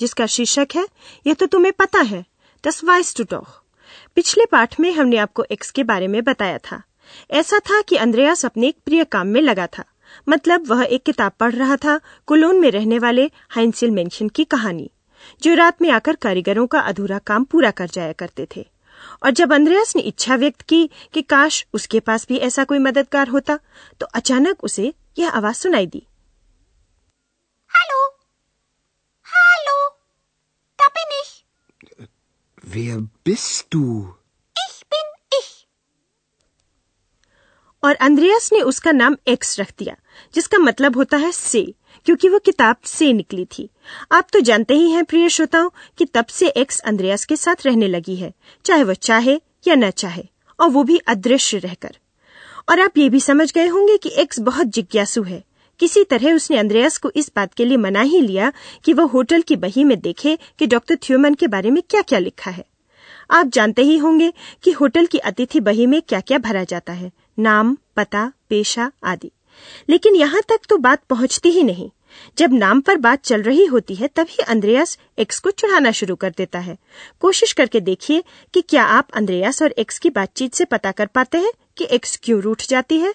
जिसका शीर्षक है, यह तो तुम्हें पता है, दस वाइस टू डॉग पिछले पाठ में हमने आपको एक्स के बारे में बताया था। ऐसा था कि अंद्रयास अपने एक प्रिय काम में लगा था। मतलब वह एक किताब पढ़ रहा था, कुलोन में रहने वाले हाइंसिल मेंशन की कहानी, जो रात में आकर कारीगरों का अधूरा काम पूरा कर जाया करते थे। और जब अंद्रयास ने इच्छा व्यक्त की कि काश उसके पास भी ऐसा कोई मददगार होता तो अचानक उसे यह आवाज़ सुनाई दी Hallo? Hallo? Da bin ich. Wer bist du? Ich bin ich. और अंद्रयास ने उसका नाम एक्स रख दिया, जिसका मतलब होता है से, क्योंकि वो किताब से निकली थी आप तो जानते ही हैं प्रिय श्रोताओं, कि तब से एक्स अंद्रयास के साथ रहने लगी है, चाहे वह चाहे या न चाहे, और वो भी अदृश्य रहकर और आप ये भी समझ गए होंगे कि एक्स बहुत जिज्ञासु है किसी तरह उसने अंद्रयास को इस बात के लिए मना ही लिया कि वह होटल की बही में देखे कि डॉक्टर थ्यूमन के बारे में क्या क्या लिखा है। आप जानते ही होंगे कि होटल की अतिथि बही में क्या क्या भरा जाता है, नाम, पता, पेशा आदि। लेकिन यहाँ तक तो बात पहुँचती ही नहीं। जब नाम पर बात चल रही होती है, तभी अंद्रयास एक्स को चढ़ाना शुरू कर देता है। कोशिश करके देखिए कि क्या आप अंद्रयास और एक्स की बातचीत से पता कर पाते हैं कि एक्स क्यों रूठ जाती है।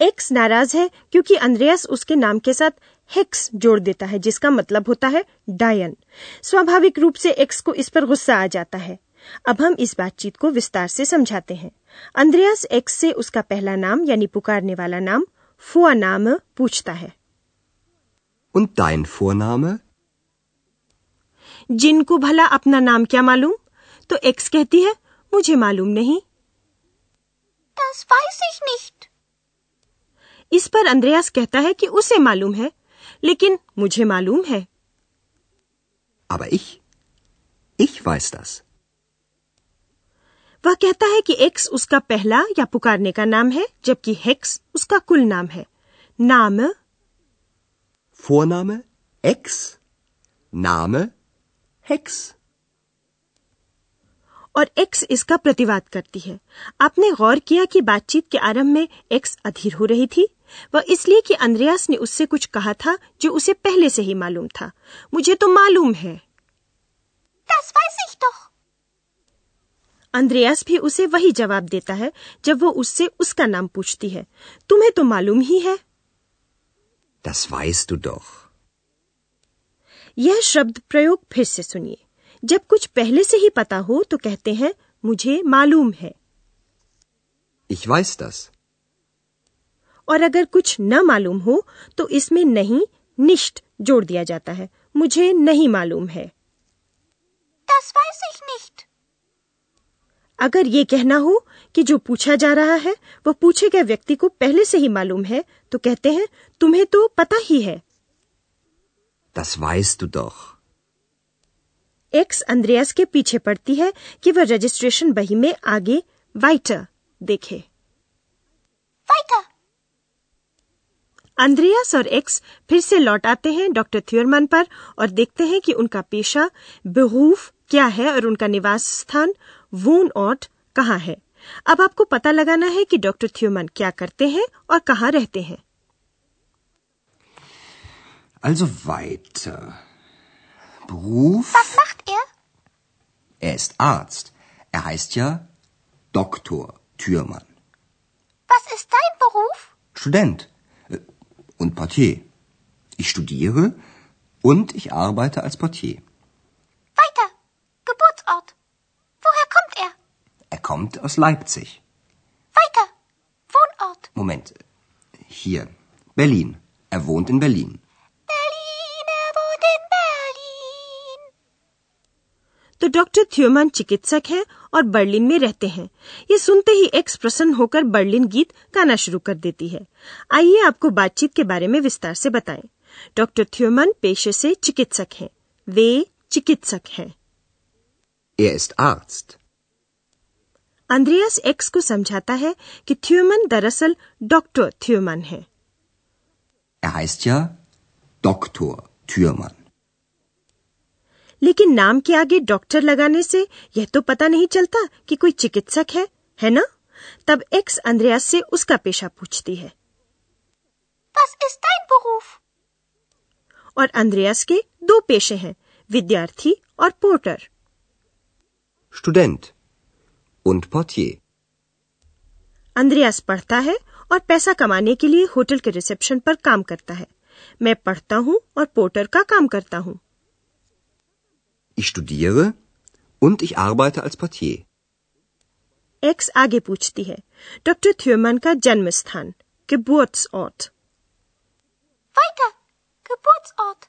X नाराज़ है क्योंकि अंद्रयास उसके नाम के साथ हेक्स जोड़ देता है जिसका मतलब होता है डायन। स्वाभाविक रूप से एक्स को इस पर गुस्सा आ जाता है। अब हम इस बातचीत को विस्तार से समझाते हैं। अंद्रयास एक्स से उसका पहला नाम यानी पुकारने वाला नाम फुआ नाम पूछता है। Und dein Vorname? जिनको भला अपना नाम क्या मालूम? तो एक्स कहती है मुझे मालूम नहीं। Das weiß ich nicht. इस पर अंद्रयास कहता है कि उसे मालूम है लेकिन मुझे मालूम है। Aber ich, ich weiß das. वह कहता है कि एक्स उसका पहला या पुकारने का नाम है जबकि हेक्स उसका कुल नाम है। नाम? Vorname? Ex, Name? Hex. और एक्स इसका प्रतिवाद करती है। आपने गौर किया कि बातचीत के आरंभ में एक्स अधीर हो रही थी? वह इसलिए कि अंद्रयास ने उससे कुछ कहा था जो उसे पहले से ही मालूम था मुझे तो मालूम है Das weiß ich doch. अंद्रयास भी उसे वही जवाब देता है जब वो उससे उसका नाम पूछती है तुम्हें तो मालूम ही है Das weißt du doch. यह शब्द प्रयोग फिर से सुनिए जब कुछ पहले से ही पता हो तो कहते हैं मुझे मालूम है Ich weiß das. और अगर कुछ न मालूम हो तो इसमें नहीं निष्ठ जोड़ दिया जाता है मुझे नहीं मालूम है Das weiß ich nicht. अगर ये कहना हो कि जो पूछा जा रहा है वो पूछे गए व्यक्ति को पहले से ही मालूम है तो कहते हैं तुम्हें तो पता ही है Das weißt du doch. Ex Andreas के पीछे पड़ती है कि वह रजिस्ट्रेशन बही में आगे वाइटर देखे Weiter. अंद्रयास और एक्स फिर से लौट आते हैं डॉक्टर थ्योरमन पर और देखते हैं कि उनका पेशा बेहूफ क्या है और उनका निवास स्थान वून ऑट कहाँ है अब आपको पता लगाना है कि डॉक्टर थ्योमन क्या करते हैं और कहाँ रहते हैं Also weiter. Beruf? Was macht er? Er ist Arzt. Er heißt ja Doktor Thürmann. Was ist dein Beruf? Student. Und Portier. Ich studiere und ich arbeite als Portier. Weiter. Geburtsort. Woher kommt er? Er kommt aus Leipzig. Weiter. Wohnort. Moment. Hier. Berlin. Er wohnt in. Berlin, तो doctor थ्योमन चिकित्सक है और Berlin में रहते हैं। ये सुनते ही एक्स प्रसन्न होकर बर्लिन गीत गाना शुरू कर देती है। आइए आपको बातचीत के बारे में विस्तार से बताएँ। डॉक्टर थ्योमन पेशे से चिकित्सक हैं। वे चिकित्सक हैं। Er ist Arzt. Andreas X को समझाता है कि थ्योमन दरअसल डॉक्टर थ्योमन है। Er heißt ja Doktor Thürmann. लेकिन नाम के आगे डॉक्टर लगाने से यह तो पता नहीं चलता कि कोई चिकित्सक है है ना? तब एक्स अंद्रयास से उसका पेशा पूछती है। Was ist dein Beruf? और अंद्रयास के दो पेशे हैं विद्यार्थी और porter. Student und Portier. Andreas पढ़ता है और पैसा कमाने के लिए होटल के रिसेप्शन पर काम करता है। मैं पढ़ता हूँ और पोर्टर का काम करता हूँ। Ich studiere und ich arbeite als Portier. X आगे पूछती है डॉक्टर थ्योमन का जन्म स्थान Geburtsort Weiter. Geburtsort.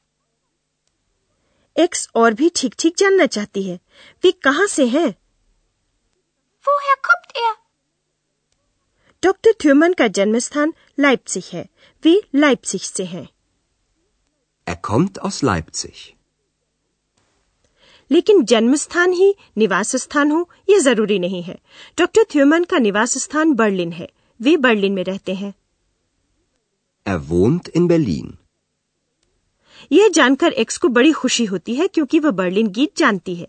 एक्स और भी ठीक ठीक जानना चाहती है वे कहाँ से हैं Woher kommt er? डॉक्टर थ्योमन का जन्म स्थान लाइप्सिग है वे लाइप्सिग से हैं Er kommt aus Leipzig. लेकिन जन्म स्थान ही निवास स्थान हो ये ज़रूरी नहीं है। डॉक्टर थ्यूमन का निवास स्थान बर्लिन है। वे बर्लिन में रहते हैं। Er wohnt in Berlin. यह जानकर एक्स को बड़ी खुशी होती है क्योंकि वह बर्लिन गीत जानती है।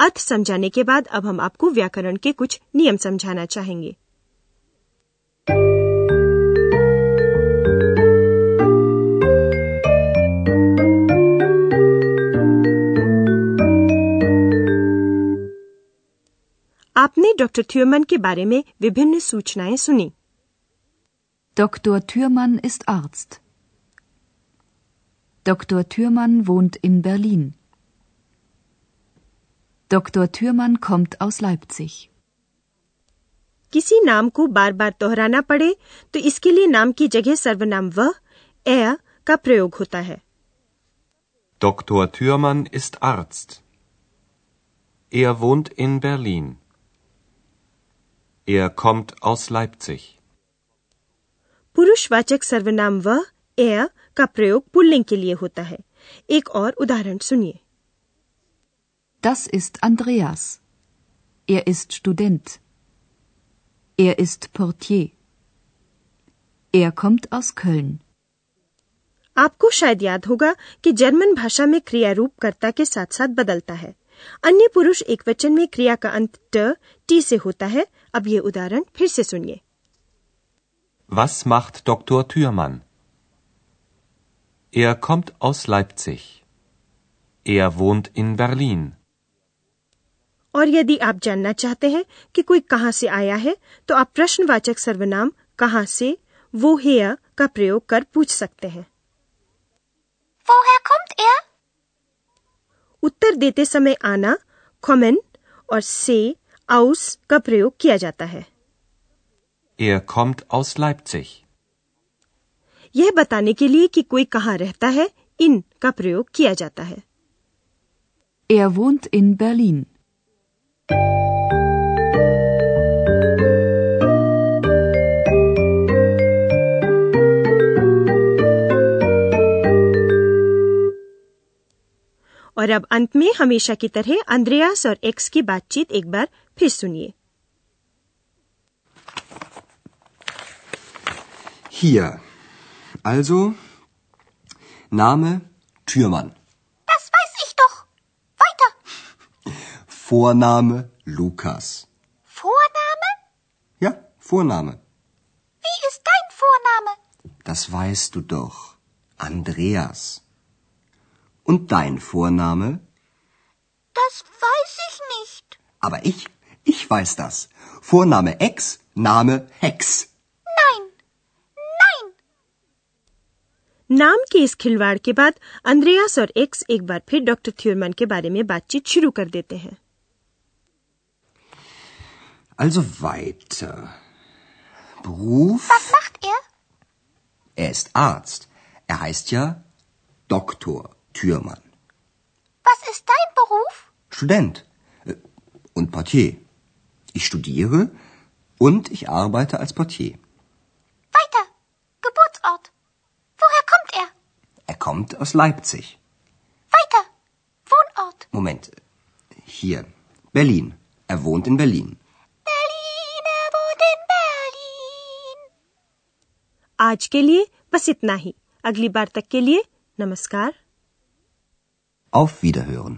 अर्थ समझाने के बाद अब हम आपको व्याकरण के कुछ नियम समझाना चाहेंगे। डॉक्टर थ्योमन के बारे में विभिन्न सूचनाएँ सुनी Dr. Thürmann ist Arzt. Dr. Thürmann wohnt in Berlin. Dr. Thürmann kommt aus Leipzig. किसी नाम को बार बार दोहराना पड़े तो इसके लिए नाम की जगह सर्वनाम वह er का प्रयोग होता है Dr. Thürmann ist Arzt. Er wohnt in Berlin. Er kommt aus Leipzig. पुरुषवाचक सर्वनाम वह er का प्रयोग पुल्लिंग के लिए होता है एक और उदाहरण सुनिए Das ist Andreas. Er ist Student. Er ist Portier. Er kommt aus Köln. आपको शायद याद होगा कि जर्मन भाषा में क्रिया रूप कर्ता के साथ साथ बदलता है अन्य पुरुष एक वचन में क्रिया का अंत ट टी से होता है अब ये उदाहरण फिर से सुनिए Was macht Dr. Thürmann? Er kommt aus Leipzig. Er wohnt in Berlin. और यदि आप जानना चाहते हैं कि कोई कहाँ से आया है तो आप प्रश्नवाचक सर्वनाम कहाँ से वो हेयर का प्रयोग कर पूछ सकते हैं Woher kommt er? उत्तर देते समय आना कॉमन और से आउस का प्रयोग किया जाता है Er kommt aus Leipzig. यह बताने के लिए कि कोई कहाँ रहता है इन का प्रयोग किया जाता है Er wohnt in Berlin. और अब अंत में हमेशा की तरह अंद्रयास और एक्स की बातचीत एक बार Pistonie. Hier. Also Name Türmann. Das weiß ich doch. Weiter. Vorname Lukas. Vorname? Ja, Vorname. Wie ist dein Vorname? Das weißt du doch. Andreas. Und dein Vorname? Das weiß ich nicht. Aber ich ich weiß das. Vorname Ex, Name Hex. Nein. Nein. नाम के इस खिलवाड़ के बाद अंद्रयास और x एक बार फिर doctor Thurman के बारे में बातचीत शुरू कर देते हैं Also weiter. Beruf? Was macht er? Er ist Arzt. Er heißt ja Doktor Türmann. Was ist dein Beruf? Student. Äh, Und Portier. Ich studiere und ich arbeite als Portier. Weiter. Geburtsort. Woher kommt er? Er kommt aus Leipzig. Weiter. Wohnort. Moment. Hier. Berlin. Er wohnt in Berlin. Berlin, er wohnt in Berlin. आज के लिए बस इतना ही अगली बार तक के लिए नमस्कार Auf Wiederhören.